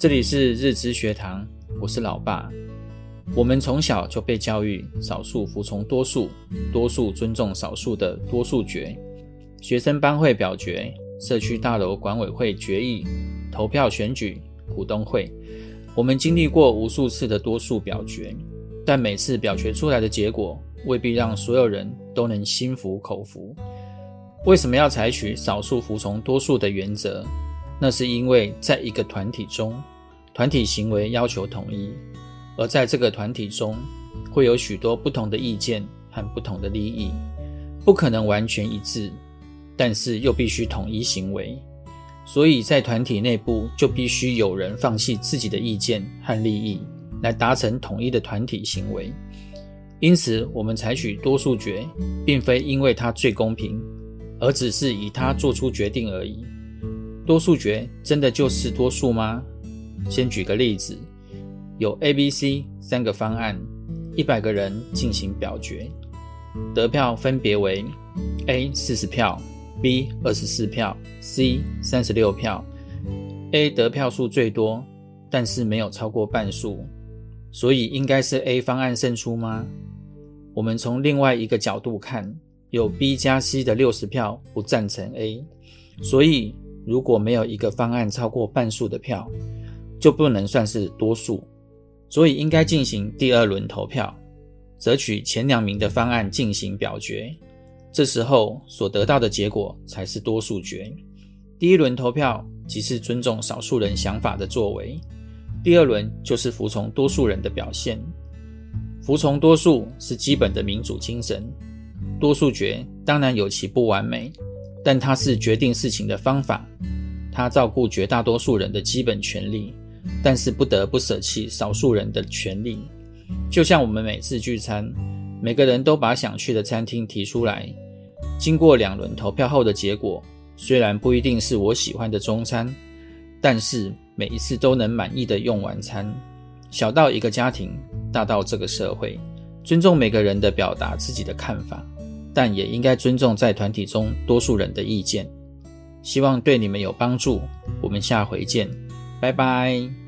这里是日知学堂，我是老爸。我们从小就被教育少数服从多数，多数尊重少数的多数决。学生班会表决，社区大楼管委会决议，投票选举，股东会，我们经历过无数次的多数表决，但每次表决出来的结果未必让所有人都能心服口服。为什么要采取少数服从多数的原则？那是因为在一个团体中，团体行为要求统一，而在这个团体中，会有许多不同的意见和不同的利益，不可能完全一致，但是又必须统一行为。所以在团体内部，就必须有人放弃自己的意见和利益，来达成统一的团体行为。因此，我们采取多数决，并非因为它最公平。而只是以它做出决定而已。多数决真的就是多数吗？先举个例子，有 A、B、C 三个方案，一百个人进行表决，得票分别为 A 四十票，B 二十四票，C 三十六票。A 得票数最多，但是没有超过半数，所以应该是 A 方案胜出吗？我们从另外一个角度看。有 B 加 C 的六十票不赞成 A，所以如果没有一个方案超过半数的票，就不能算是多数，所以应该进行第二轮投票，择取前两名的方案进行表决，这时候所得到的结果才是多数决。第一轮投票即是尊重少数人想法的作为，第二轮就是服从多数人的表现。服从多数是基本的民主精神。多数决当然有其不完美，但它是决定事情的方法。它照顾绝大多数人的基本权利，但是不得不舍弃少数人的权利。就像我们每次聚餐，每个人都把想去的餐厅提出来，经过两轮投票后的结果，虽然不一定是我喜欢的中餐，但是每一次都能满意的用完餐。小到一个家庭，大到这个社会。尊重每个人的表达自己的看法，但也应该尊重在团体中多数人的意见。希望对你们有帮助。我们下回见，拜拜。